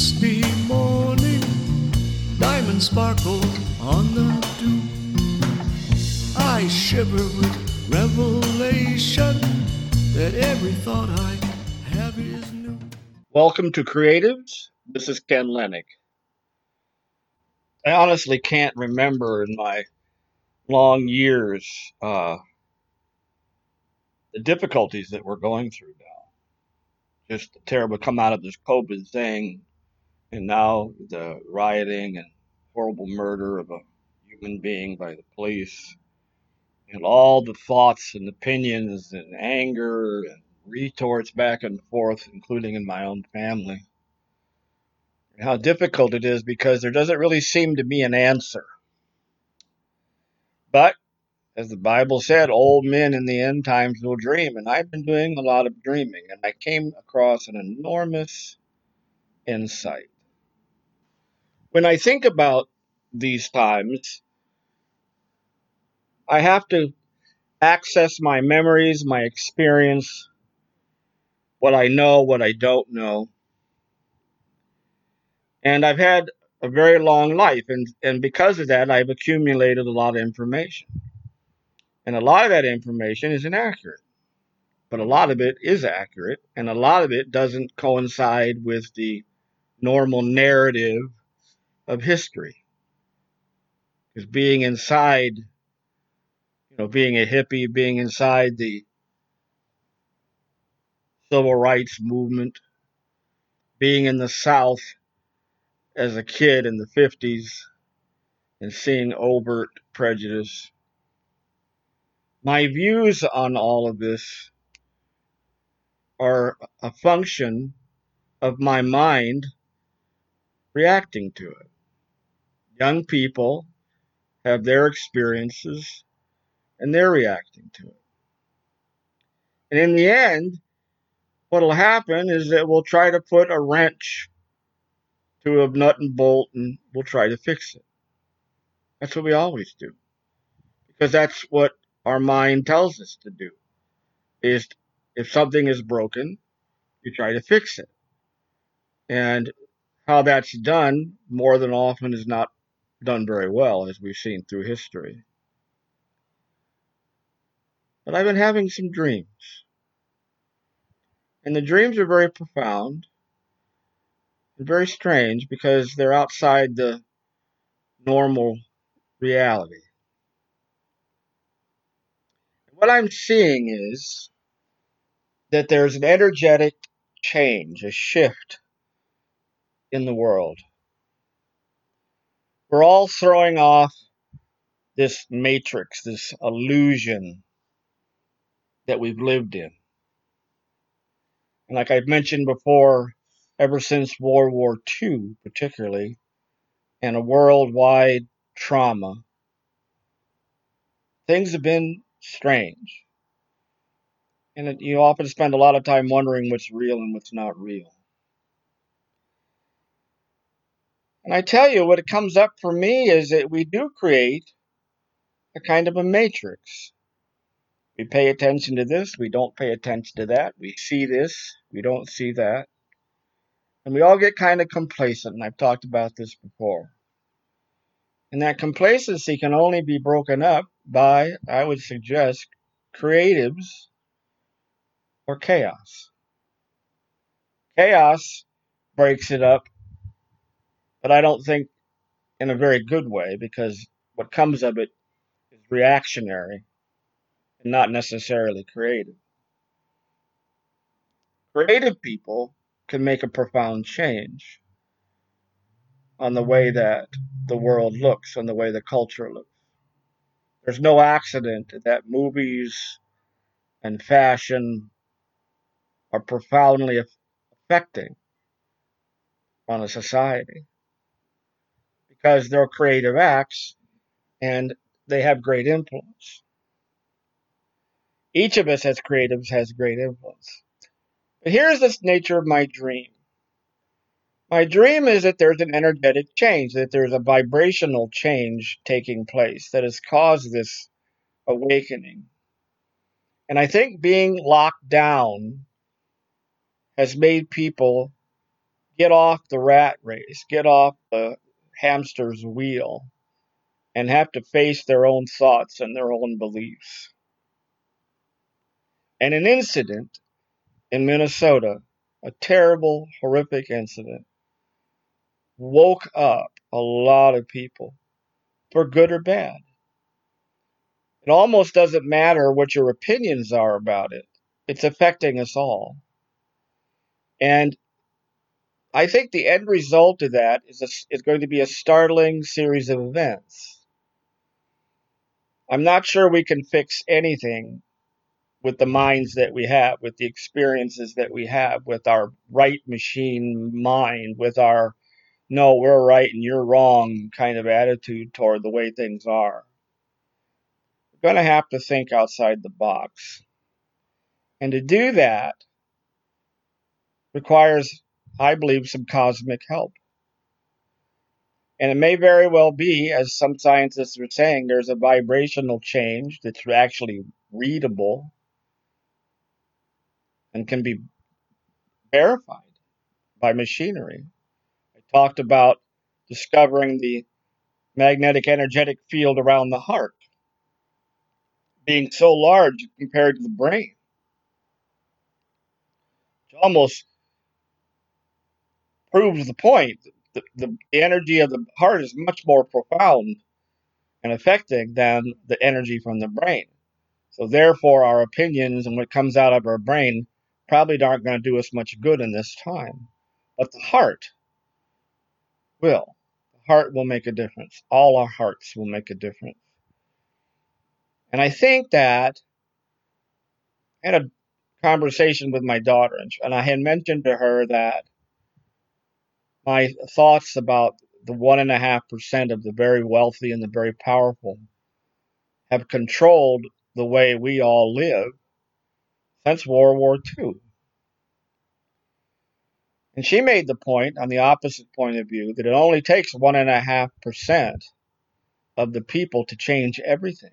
misty morning, diamonds sparkle on the dew. I shiver with revelation that every thought I have is new. Welcome to Creatives. This is Ken Lehnig. I honestly can't remember in my long years uh, the difficulties that we're going through now. Just the terrible come out of this COVID thing, and now the rioting and horrible murder of a human being by the police, and all the thoughts and opinions and anger and retorts back and forth, including in my own family. And how difficult it is because there doesn't really seem to be an answer. But as the Bible said, old men in the end times will dream. And I've been doing a lot of dreaming, and I came across an enormous insight. When I think about these times, I have to access my memories, my experience, what I know, what I don't know. And I've had a very long life, and, and because of that, I've accumulated a lot of information. And a lot of that information is inaccurate. But a lot of it is accurate, and a lot of it doesn't coincide with the normal narrative of history. Because being inside, you know, being a hippie, being inside the civil rights movement, being in the South as a kid in the 50s and seeing overt prejudice. My views on all of this are a function of my mind reacting to it. Young people have their experiences and they're reacting to it. And in the end, what'll happen is that we'll try to put a wrench to a nut and bolt and we'll try to fix it. That's what we always do. Because that's what our mind tells us to do. Is if something is broken, you try to fix it. And how that's done more than often is not done very well, as we've seen through history. But I've been having some dreams. And the dreams are very profound and very strange because they're outside the normal reality. What I'm seeing is that there's an energetic change, a shift in the world. We're all throwing off this matrix, this illusion that we've lived in. And like I've mentioned before, ever since World War II, particularly, and a worldwide trauma, things have been strange. And you often spend a lot of time wondering what's real and what's not real. And I tell you, what it comes up for me is that we do create a kind of a matrix. We pay attention to this, we don't pay attention to that. We see this, we don't see that. And we all get kind of complacent, and I've talked about this before. And that complacency can only be broken up by, I would suggest, creatives or chaos. Chaos breaks it up, but I don't think in a very good way because what comes of it is reactionary and not necessarily creative. Creative people can make a profound change on the way that the world looks, on the way the culture looks. There's no accident that movies and fashion are profoundly affecting on a society because they're creative acts and they have great influence. Each of us as creatives has great influence. But here's the nature of my dream. My dream is that there's an energetic change, that there's a vibrational change taking place that has caused this awakening. And I think being locked down has made people get off the rat race, get off the hamster's wheel, and have to face their own thoughts and their own beliefs. And an incident in Minnesota, a terrible, horrific incident, woke up a lot of people for good or bad. It almost doesn't matter what your opinions are about it, it's affecting us all. And I think the end result of that is, a, is going to be a startling series of events. I'm not sure we can fix anything with the minds that we have, with the experiences that we have, with our right machine mind, with our no, we're right and you're wrong kind of attitude toward the way things are. We're going to have to think outside the box. And to do that requires, I believe, some cosmic help. And it may very well be, as some scientists are saying, there's a vibrational change that's actually readable and can be verified by machinery. I talked about discovering the magnetic energetic field around the heart being so large compared to the brain. It almost proves the point. The, the, the energy of the heart is much more profound and affecting than the energy from the brain. So, therefore, our opinions and what comes out of our brain probably aren't going to do us much good in this time. But the heart will. The heart will make a difference. All our hearts will make a difference. And I think that I had a conversation with my daughter, and I had mentioned to her that my thoughts about the one and a half percent of the very wealthy and the very powerful have controlled the way we all live since World War II. And she made the point, on the opposite point of view, that it only takes one and a half percent of the people to change everything.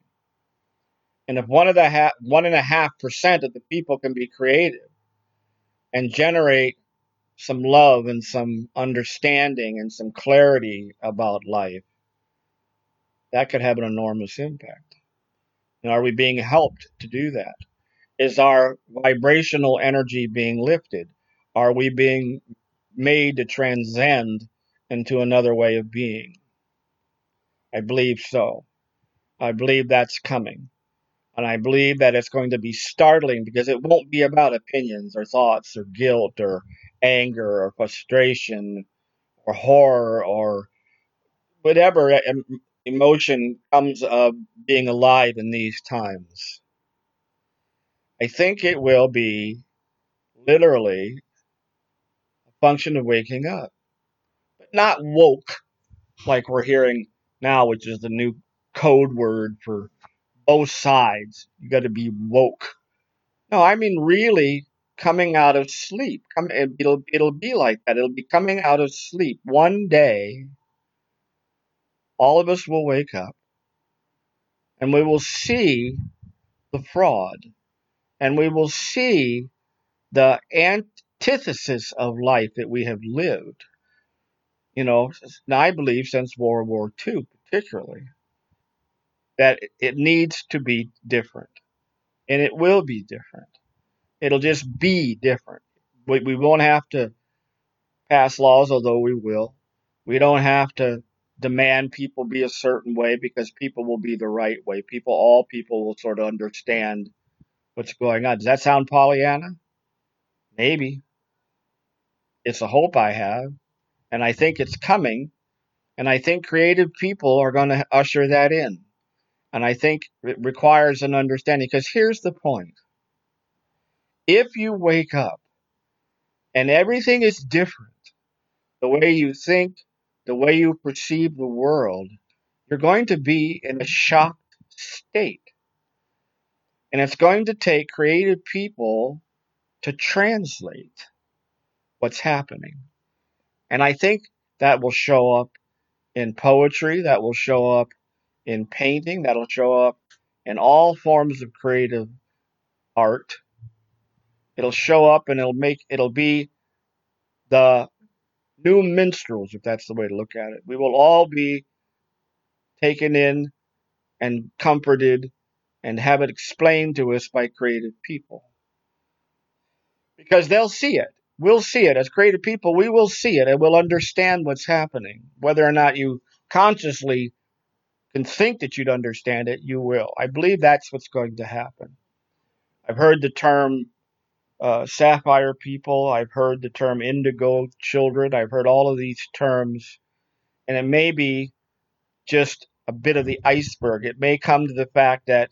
And if one of the ha- one and a half percent of the people can be creative and generate some love and some understanding and some clarity about life, that could have an enormous impact. And are we being helped to do that? Is our vibrational energy being lifted? Are we being made to transcend into another way of being? I believe so. I believe that's coming. And I believe that it's going to be startling because it won't be about opinions or thoughts or guilt or anger or frustration or horror or whatever emotion comes of being alive in these times. I think it will be literally a function of waking up, but not woke like we're hearing now, which is the new code word for both sides. You got to be woke. No, I mean really coming out of sleep. Come, it'll it'll be like that. It'll be coming out of sleep. One day, all of us will wake up, and we will see the fraud, and we will see the antithesis of life that we have lived. You know, I believe since World War II, particularly, that it needs to be different, and it will be different. It'll just be different. We, we won't have to pass laws, although we will. We don't have to demand people be a certain way because people will be the right way. People, all people will sort of understand what's going on. Does that sound Pollyanna? Maybe. It's a hope I have, and I think it's coming, and I think creative people are going to usher that in. And I think it requires an understanding because here's the point if you wake up and everything is different, the way you think, the way you perceive the world, you're going to be in a shocked state. And it's going to take creative people to translate what's happening. And I think that will show up in poetry, that will show up in painting, that'll show up in all forms of creative art it'll show up and it'll make it'll be the new minstrels, if that's the way to look at it. We will all be taken in and comforted and have it explained to us by creative people. Because they'll see it. We'll see it. As creative people, we will see it and we'll understand what's happening. Whether or not you consciously can think that you'd understand it, you will. I believe that's what's going to happen. I've heard the term uh, sapphire people. I've heard the term indigo children. I've heard all of these terms. And it may be just a bit of the iceberg. It may come to the fact that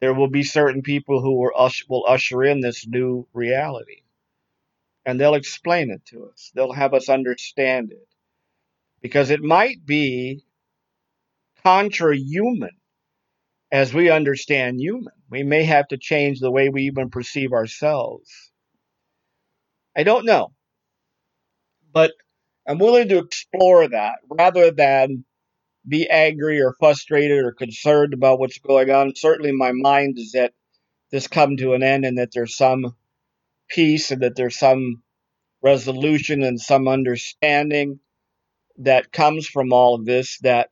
there will be certain people who will usher, will usher in this new reality. And they'll explain it to us. They'll have us understand it. Because it might be contra human as we understand human. We may have to change the way we even perceive ourselves. I don't know. But I'm willing to explore that rather than be angry or frustrated or concerned about what's going on. Certainly, my mind is that this come to an end and that there's some peace and that there's some resolution and some understanding that comes from all of this that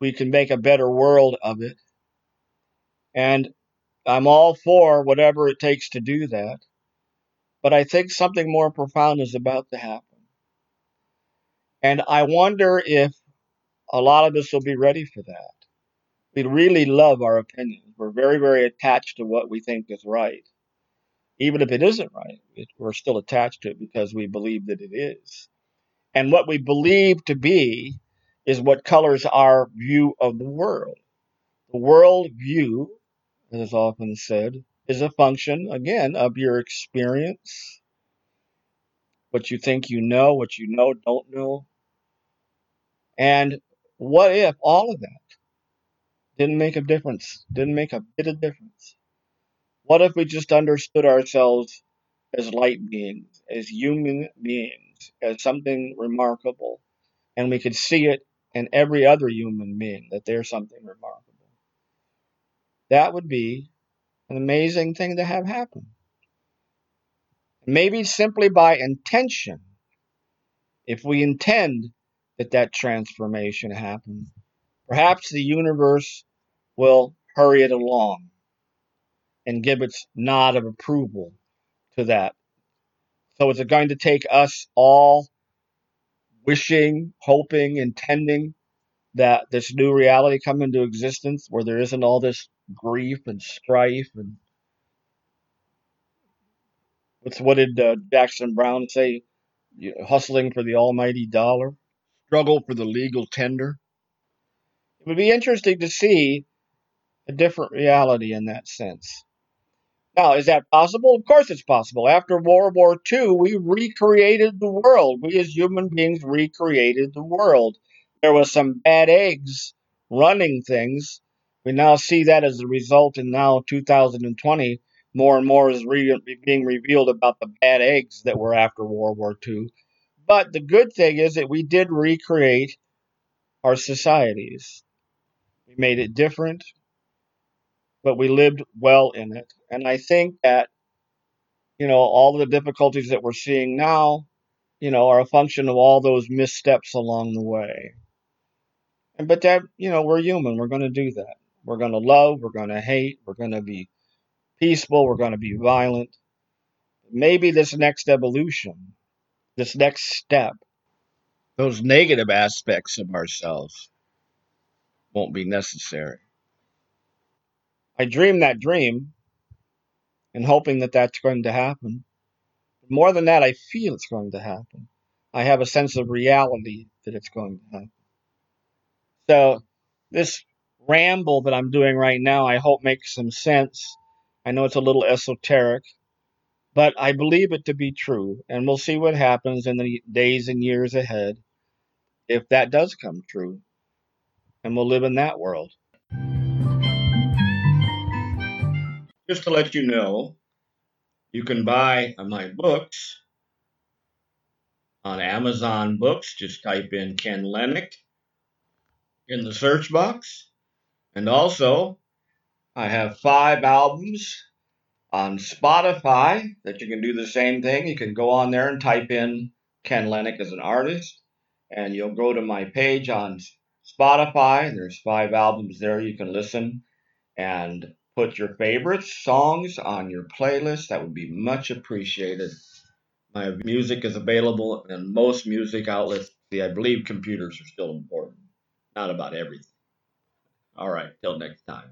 we can make a better world of it. And I'm all for whatever it takes to do that. But I think something more profound is about to happen. And I wonder if a lot of us will be ready for that. We really love our opinions. We're very, very attached to what we think is right. Even if it isn't right, it, we're still attached to it because we believe that it is. And what we believe to be is what colors our view of the world. The world view, as is often said, is a function, again, of your experience, what you think you know, what you know, don't know. And what if all of that didn't make a difference, didn't make a bit of difference? What if we just understood ourselves as light beings, as human beings, as something remarkable, and we could see it in every other human being that they're something remarkable? That would be an amazing thing to have happen. Maybe simply by intention, if we intend that that transformation happen, perhaps the universe will hurry it along and give its nod of approval to that. So is it going to take us all wishing, hoping, intending that this new reality come into existence where there isn't all this grief and strife and what's what did uh, Jackson Browne say? Hustling for the almighty dollar, struggle for the legal tender. It would be interesting to see a different reality in that sense. Now, is that possible? Of course it's possible. After World War II, we recreated the world. We as human beings recreated the world. There was some bad eggs running things. We now see that as a result in now 2020, more and more is re- being revealed about the bad eggs that were after World War II. But the good thing is that we did recreate our societies. We made it different but we lived well in it. And I think that, you know, all the difficulties that we're seeing now, you know, are a function of all those missteps along the way. And but that, you know, we're human. We're going to do that. We're going to love. We're going to hate. We're going to be peaceful. We're going to be violent. Maybe this next evolution, this next step, those negative aspects of ourselves won't be necessary. I dream that dream and hoping that that's going to happen. More than that, I feel it's going to happen. I have a sense of reality that it's going to happen. So, this ramble that I'm doing right now, I hope makes some sense. I know it's a little esoteric, but I believe it to be true. And we'll see what happens in the days and years ahead if that does come true. And we'll live in that world. Just to let you know, you can buy uh, my books on Amazon Books. Just type in Ken Lehnig in the search box. And also, I have five albums on Spotify that you can do the same thing. You can go on there and type in Ken Lehnig as an artist. And you'll go to my page on Spotify. There's five albums there you can listen and put your favorite songs on your playlist. That would be much appreciated. My music is available in most music outlets. See, I believe computers are still important, not about everything. All right, till next time.